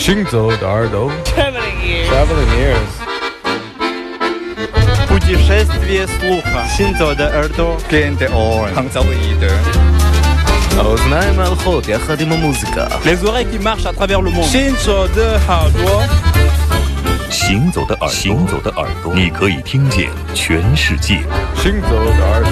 行走的耳朵 Traveling ears. Traveling ears Путешествие слуха. Синзо de耳朵. Gen de oren. Hangzaoide. האוזניים ההולכות יחד עם המוזיקה Les oreilles qui marchent à travers le monde. 行走的耳朵。行走的耳朵，行走的耳朵，你可以听见全世界。行走的耳朵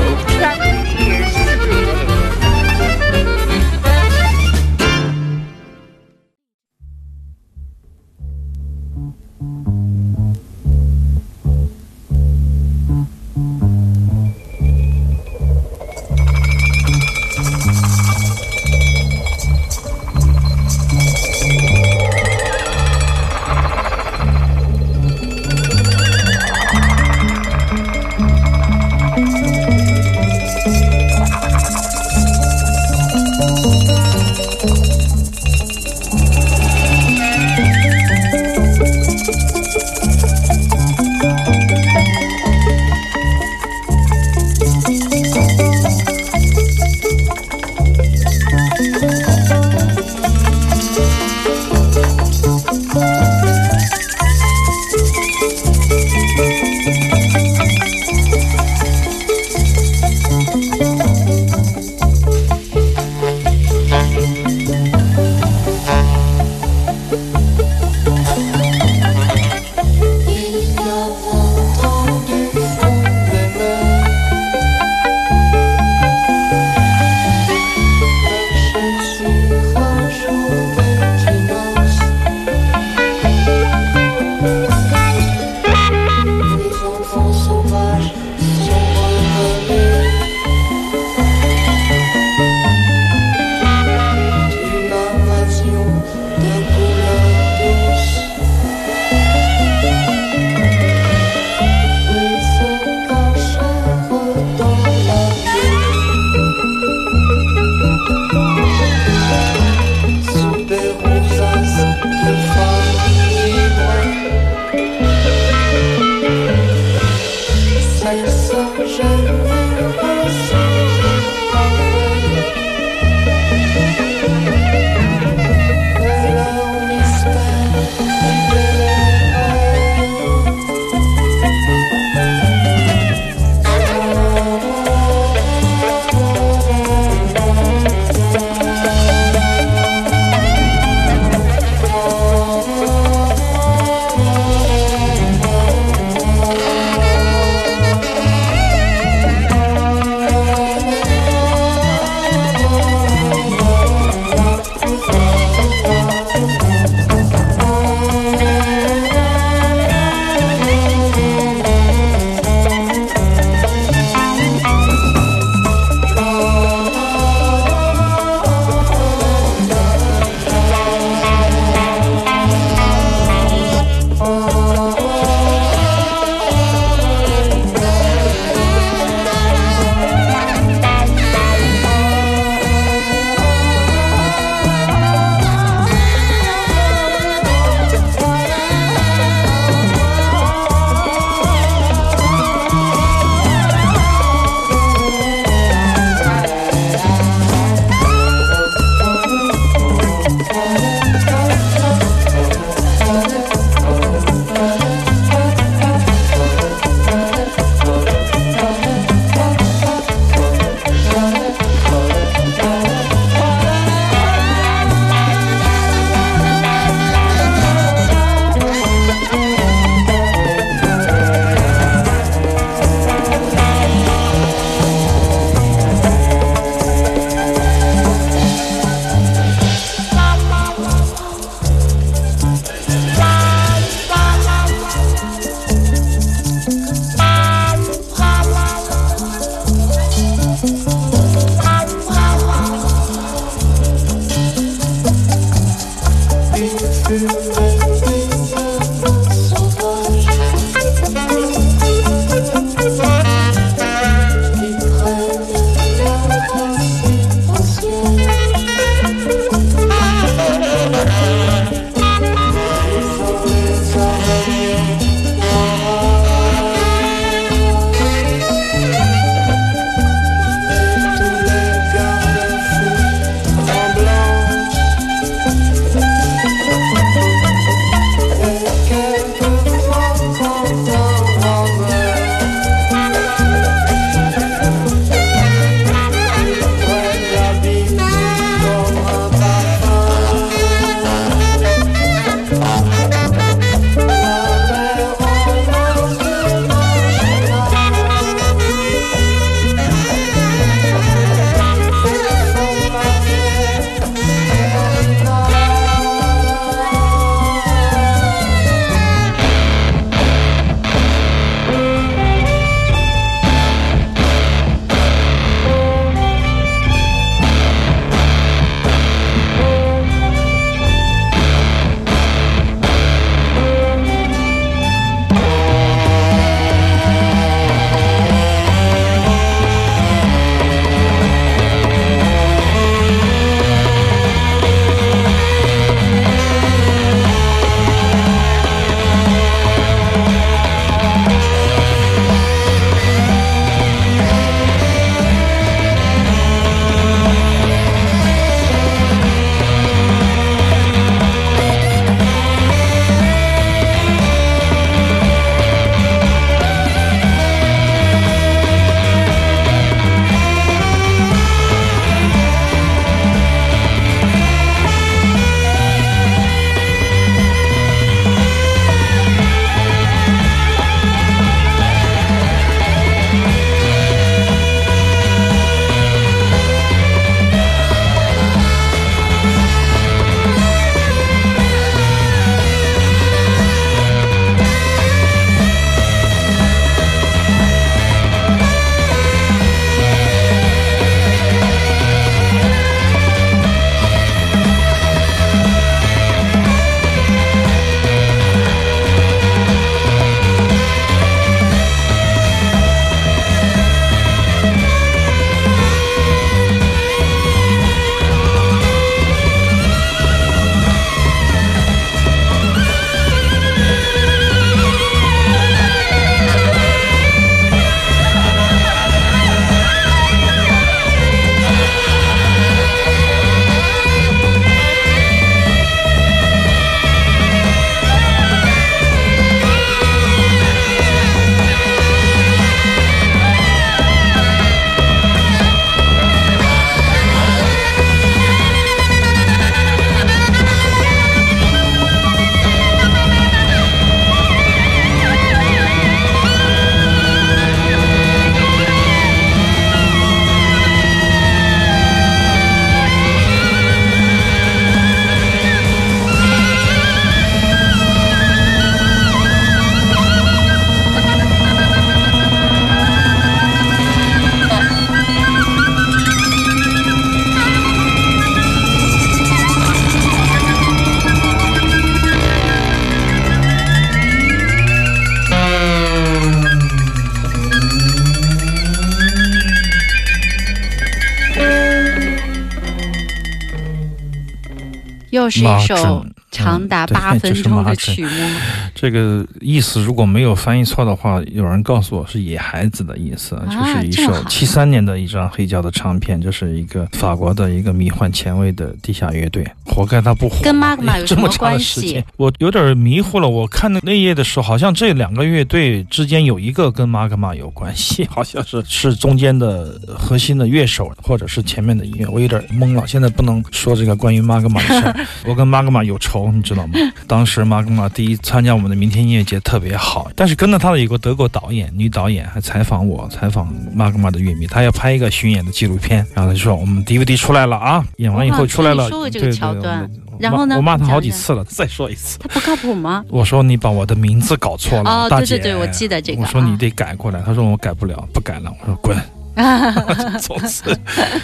又是一首长达八分钟的曲目。这个意思如果没有翻译错的话，有人告诉我是野孩子的意思，就是一首七三年的一张黑胶的唱片，就是一个法国的一个迷幻前卫的地下乐队，活该他不火。跟 Magma 有什么这么长的关系时间，我有点迷糊了。我看那那页的时候，好像这两个乐队之间有一个跟 Magma 有关系，好像是是中间的核心的乐手，或者是前面的音乐，我有点懵了。现在不能说这个关于 Magma 的事儿，我跟 Magma 有仇，你知道吗？当时 Magma 第一参加我们的明天音乐节特别好，但是跟着他的有个德国导演，女导演还采访我，采访 Magma 的乐迷，他要拍一个巡演的纪录片，然后他就说我们 DVD 出来了啊，演完以后出来了，你说过这个对对桥段我然后呢我骂他好几次了，再说一次。他不靠谱吗？我说你把我的名字搞错了，哦大姐。对对对我记得这个啊我说你得改过来，他说我改不了，不改了。我说滚。从此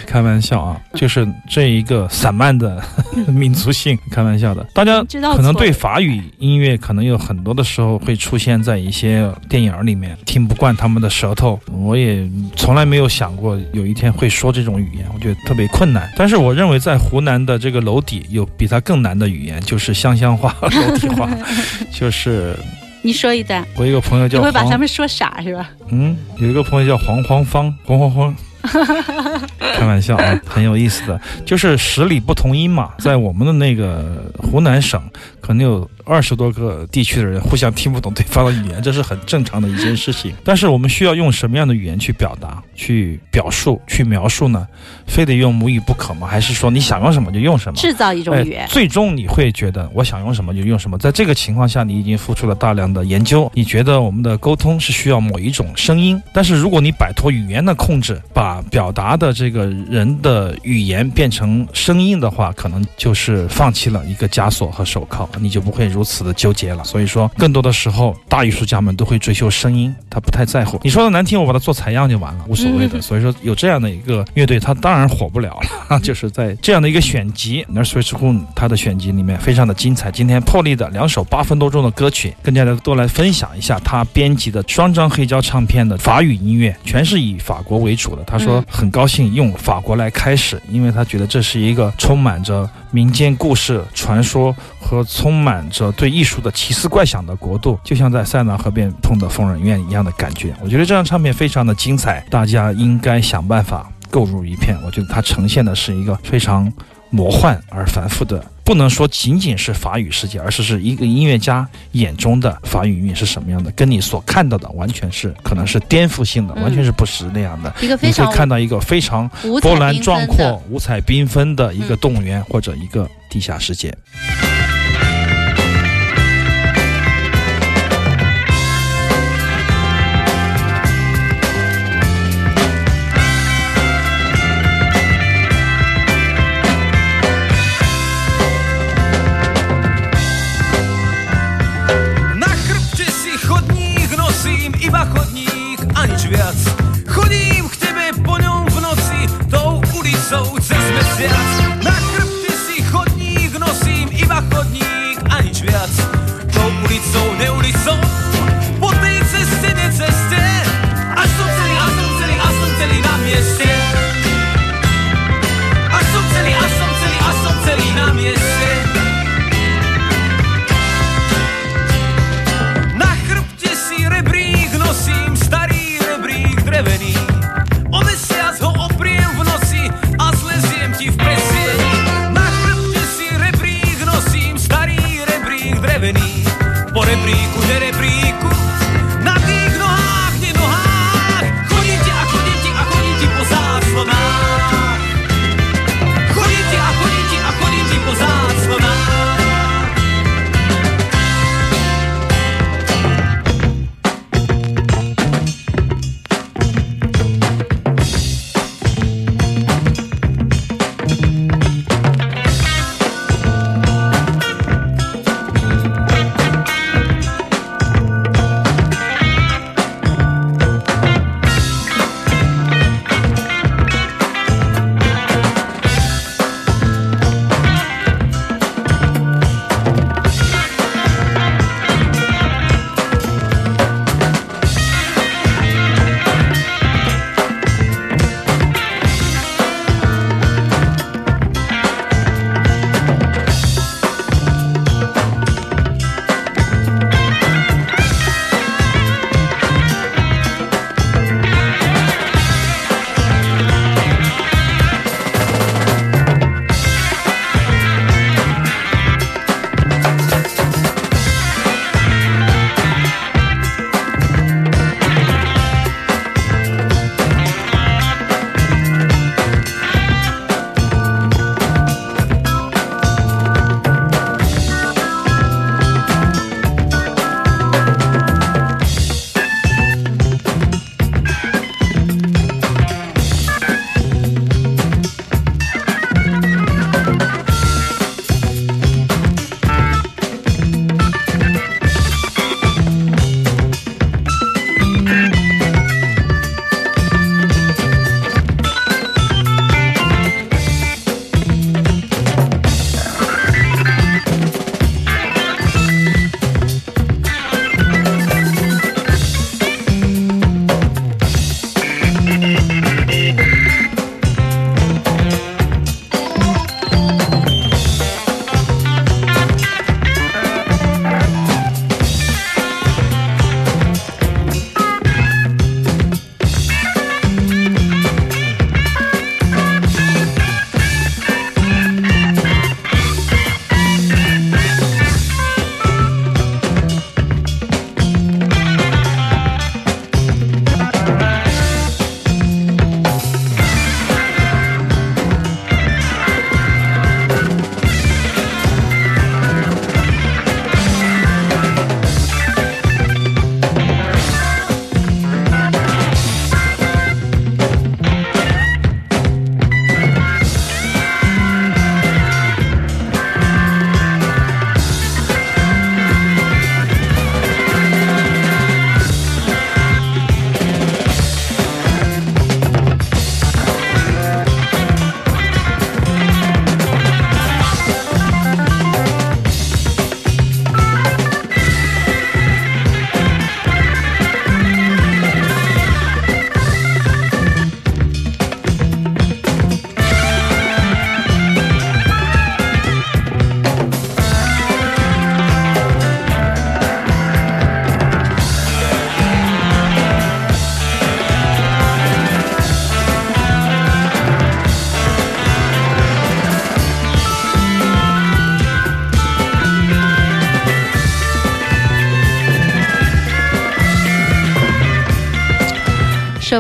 开玩笑啊，就是这一个散漫的民族性，开玩笑的。大家可能对法语音乐可能有很多的时候会出现在一些电影里面，听不惯他们的舌头。我也从来没有想过有一天会说这种语言，我觉得特别困难。但是我认为在湖南的这个楼底有比它更难的语言，就是湘乡话、楼底话，就是你说一段，我一个朋友叫你会把他们说傻是吧？嗯，有一个朋友叫黄黄芳，黄黄黄。开玩笑啊，很有意思的，就是十里不同音嘛。在我们的那个湖南省，可能有二十多个地区的人互相听不懂对方的语言，这是很正常的一件事情。但是我们需要用什么样的语言去表达、去表述、去描述呢？非得用母语不可吗？还是说你想用什么就用什么？制造一种语言哎。最终你会觉得我想用什么就用什么。在这个情况下，你已经付出了大量的研究，你觉得我们的沟通是需要某一种声音，但是如果你摆脱语言的控制，把表达的这个人的语言变成声音的话，可能就是放弃了一个枷锁和手铐，你就不会如此的纠结了。所以说，更多的时候，大艺术家们都会追求声音，他不太在乎。你说的难听，我把它做采样就完了，无所谓的。嗯所以说，有这样的一个乐队，他当然火不了了。就是在这样的一个选集《Nursery School》他的选集里面非常的精彩。今天破例的两首八分多钟的歌曲，跟大家多来分享一下他编辑的双张黑胶唱片的法语音乐，全是以法国为主的。他说嗯很高兴用法国来开始，因为他觉得这是一个充满着民间故事、传说和充满着对艺术的奇思怪想的国度，就像在塞纳河边碰到疯人院一样的感觉。我觉得这张唱片非常的精彩，大家应该想办法购入一片。我觉得它呈现的是一个非常魔幻而繁复的，不能说仅仅是法语世界，而是是一个音乐家眼中的法语音乐是什么样的，跟你所看到的完全是可能是颠覆性的，嗯完全是不实那样的。一个非你会常看到一个非常波澜壮阔、五彩缤纷的一个嗯动物园或者一个地下世界。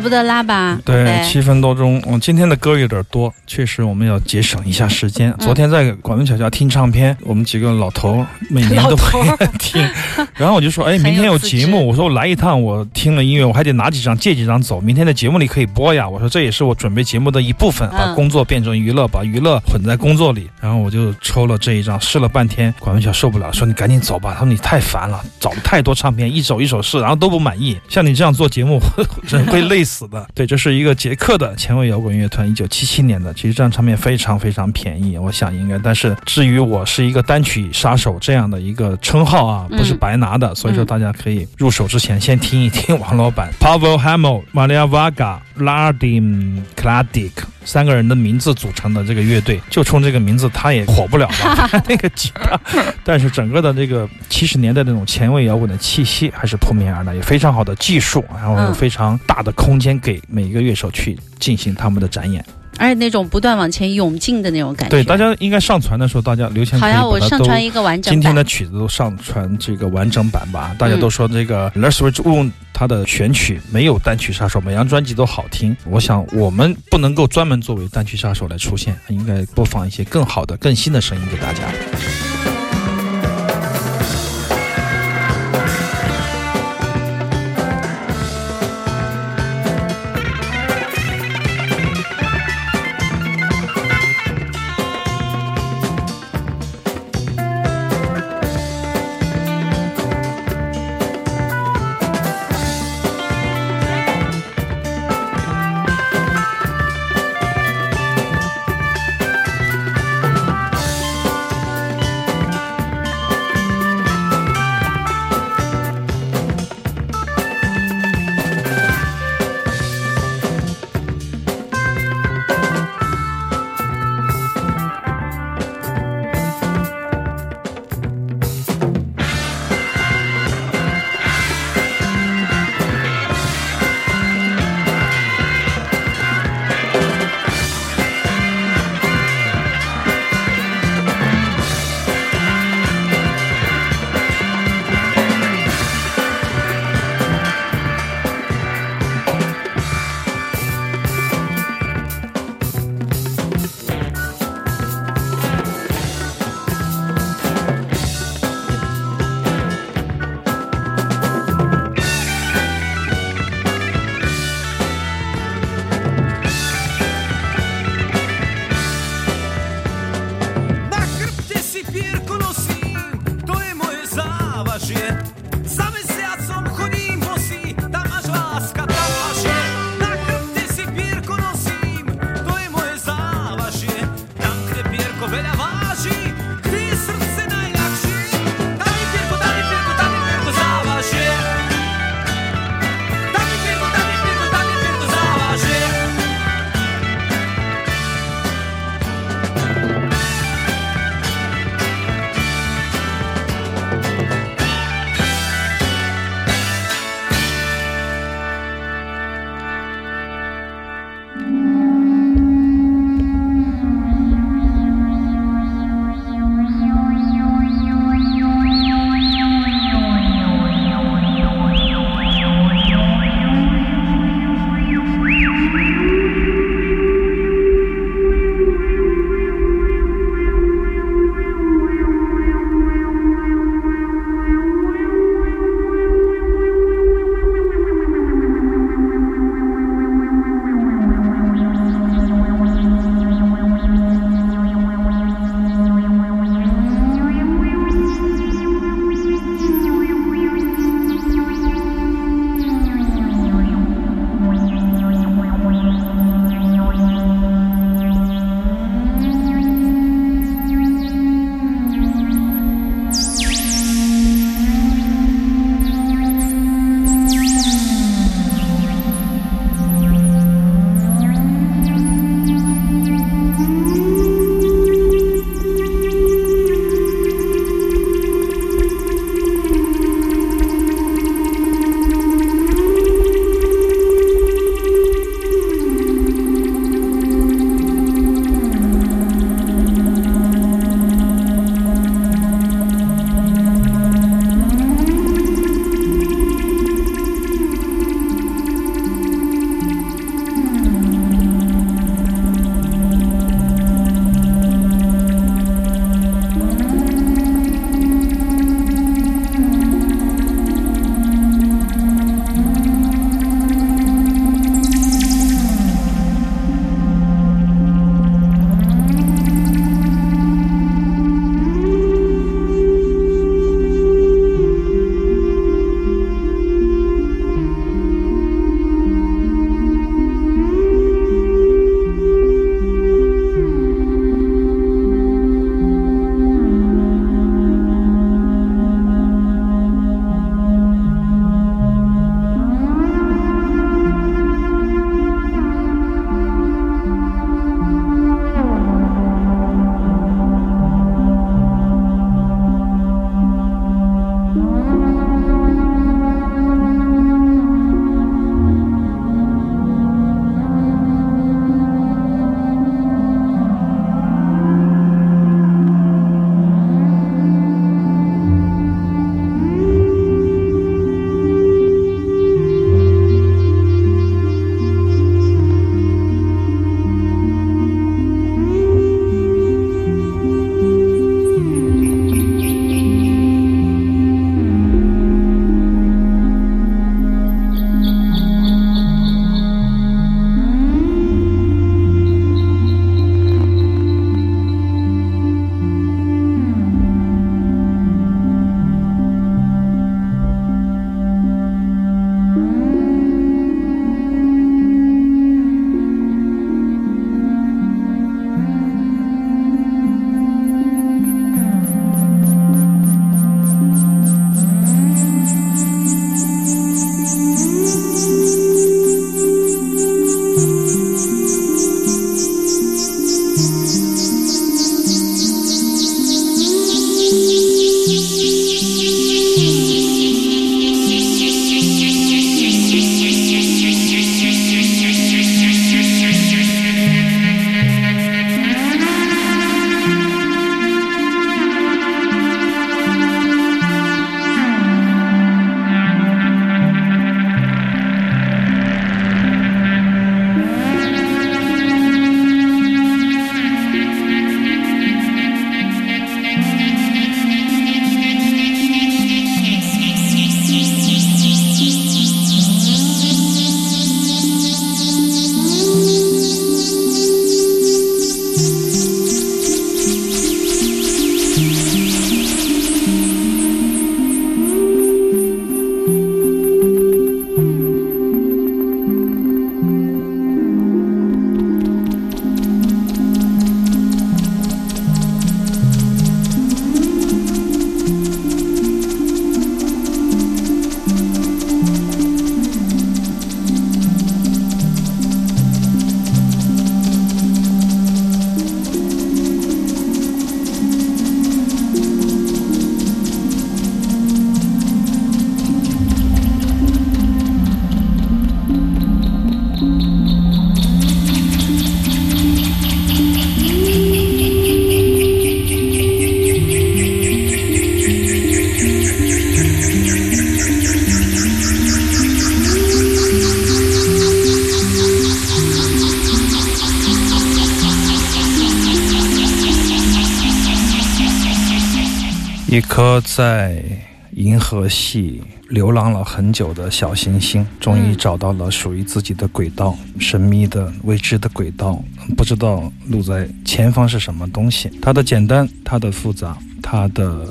不得拉吧？对，七分多钟。嗯，今天的歌有点多，确实我们要节省一下时间。昨天在广门桥桥听唱片，我们几个老头每年都会 听，然后我就说，哎，明天有节目，我说我来一趟，我听了音乐，我还得拿几张借几张走，明天的节目里可以播呀。我说这也是我准备节目的一部分，把工作变成娱乐，把娱乐混在工作里。然后我就抽了这一张，试了半天，广门桥受不了，说你赶紧走吧。他说你太烦了，找了太多唱片，一首一首试，然后都不满意。像你这样做节目，人会 累死的。对，这是一个捷克的前卫摇滚乐团，一九七七年的。其实这张唱片非常非常便宜，我想应该。但是至于我是一个单曲杀手这样的一个称号啊，不是白拿的，所以说大家可以入手之前先听一听王老板 Pavel Hamel、Maria Vaga、Ladim Kladik 三个人的名字组成的这个乐队，就冲这个名字他也火不了吧？那个吉他，但是整个的这个七十年代那种前卫摇滚的气息还是扑面而来，也非常好的技术，然后有非常大的空间给每一个乐手去进行他们的展演。而且那种不断往前涌进的那种感觉。对，大家应该上传的时候，大家刘谦好呀我上传一个完整今天的曲子都上传这个完整版吧？大家都说这个 l e s w i c h Woon 他的选曲没有单曲杀手，每张专辑都好听。我想我们不能够专门作为单曲杀手来出现，应该播放一些更好的、更新的声音给大家。颗在银河系流浪了很久的小行星，终于找到了属于自己的轨道，神秘的未知的轨道，不知道路在前方是什么东西。它的简单，它的复杂，它的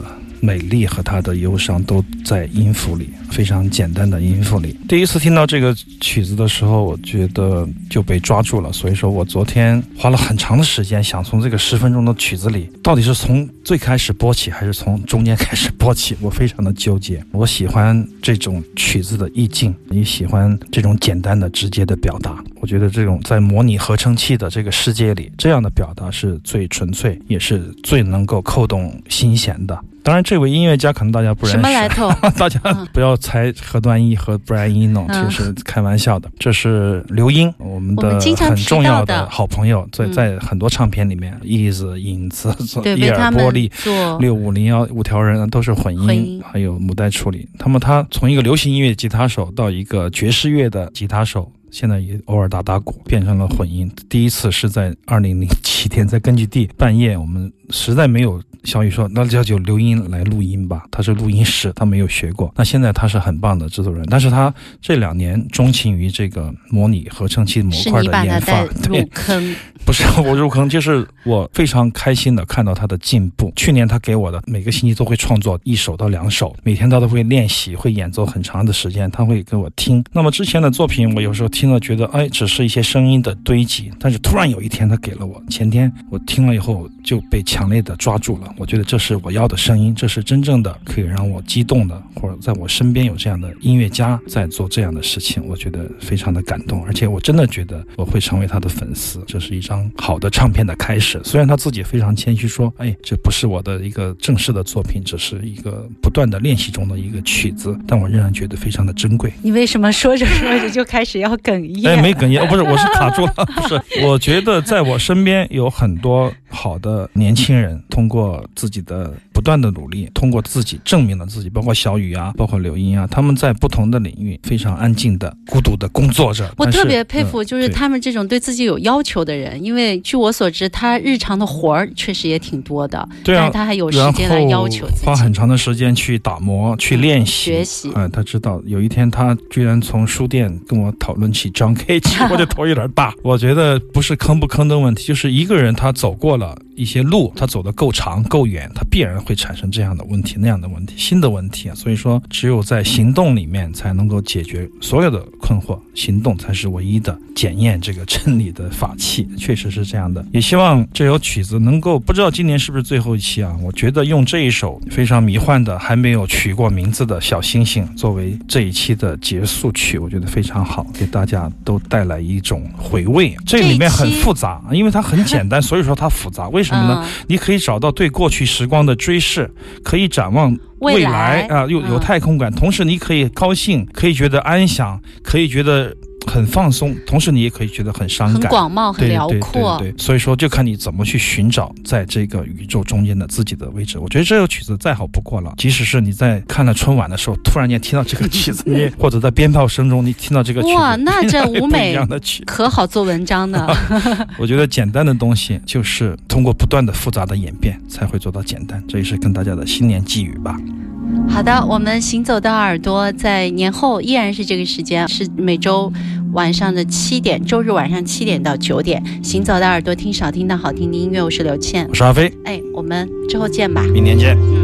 美丽和它的忧伤都在音符里，非常简单的音符里。第一次听到这个曲子的时候，我觉得就被抓住了。所以说我昨天花了很长的时间，想从这个十分钟的曲子里，到底是从最开始播起，还是从中间开始播起？我非常的纠结。我喜欢这种曲子的意境，你喜欢这种简单的、直接的表达。我觉得这种在模拟合成器的这个世界里，这样的表达是最纯粹，也是最能够扣动心弦的。当然，这位音乐家可能大家不认识，什么来头？大家嗯不要猜何端一和 Brian Eno，嗯这是开玩笑的。这是刘英，我们我的很重要的好朋友，在嗯在很多唱片里面，翼子、影子、对，伊尔玻璃。做六五零幺五条人都是混音，混音还有母带处理。他们他从一个流行音乐吉他手到一个爵士乐的吉他手，现在也偶尔打打鼓，变成了混音。第一次是在二零零七天，在根据地半夜，我们实在没有小雨说，那就就刘英来录音吧。他是录音师，他没有学过。那现在他是很棒的制作人，但是他这两年钟情于这个模拟合成器模块的研发，入，坑，不是我入坑，就是我非常开心的看到他的进步。去年他给我的每个星期都会创作一首到两首，每天他都会练习，会演奏很长的时间，他会给我听。那么之前的作品，我有时候听听了觉得，哎，只是一些声音的堆积，但是突然有一天他给了我，前天我听了以后就被强烈的抓住了。我觉得这是我要的声音，这是真正的可以让我激动的，或者在我身边有这样的音乐家在做这样的事情，我觉得非常的感动，而且我真的觉得我会成为他的粉丝。这是一张好的唱片的开始。虽然他自己非常谦虚说，哎，这不是我的一个正式的作品，只是一个不断的练习中的一个曲子，但我仍然觉得非常的珍贵。你为什么说着说着就开始要哽咽？哎，没哽咽，哦不是，我是 卡住了，不是。我觉得在我身边有很多好的年轻人，通过自己的不断的努力，通过自己证明了自己，包括小雨啊，包括刘英啊，他们在不同的领域非常安静的、孤独的工作着。我特别佩服，嗯就是他们这种对自己有要求的人，因为据我所知，他日常的活儿确实也挺多的，对啊但是，他还有时间来要求自己。花很长的时间去打磨、去练习、学习哎、他知道有一天他居然从书店跟我讨论起 John Cage，我的头有点大。我觉得不是坑不坑的问题，就是一个人他走过了一些路，它走得够长够远，它必然会产生这样的问题、那样的问题、新的问题啊。所以说，只有在行动里面才能够解决所有的困惑，行动才是唯一的检验这个真理的法器。确实是这样的。也希望这首曲子能够，不知道今年是不是最后一期啊？我觉得用这一首非常迷幻的、还没有取过名字的小星星作为这一期的结束曲，我觉得非常好，给大家都带来一种回味。这里面很复杂，因为它很简单，所以说它复杂。为什么呢？嗯，你可以找到对过去时光的追视，可以展望未来啊，又有嗯太空感，同时你可以高兴，可以觉得安详，可以觉得很放松，同时你也可以觉得很伤感很。广袤，很辽阔。对对，所以说就看你怎么去寻找在这个宇宙中间的自己的位置。我觉得这首曲子再好不过了，即使是你在看了春晚的时候，突然间听到这个曲子，你或者在鞭炮声中你听到这个曲子，哇那这舞美一样的曲。可好做文章呢？我觉得简单的东西就是通过不断的复杂的演变才会做到简单，这也是跟大家的新年寄语吧。好的，我们行走的耳朵在年后依然是这个时间，是每周晚上的七点，周日晚上七点到九点。行走的耳朵听少听到好听的音乐，我是刘倩我。是阿飞，哎，我们之后见吧。明年见。嗯。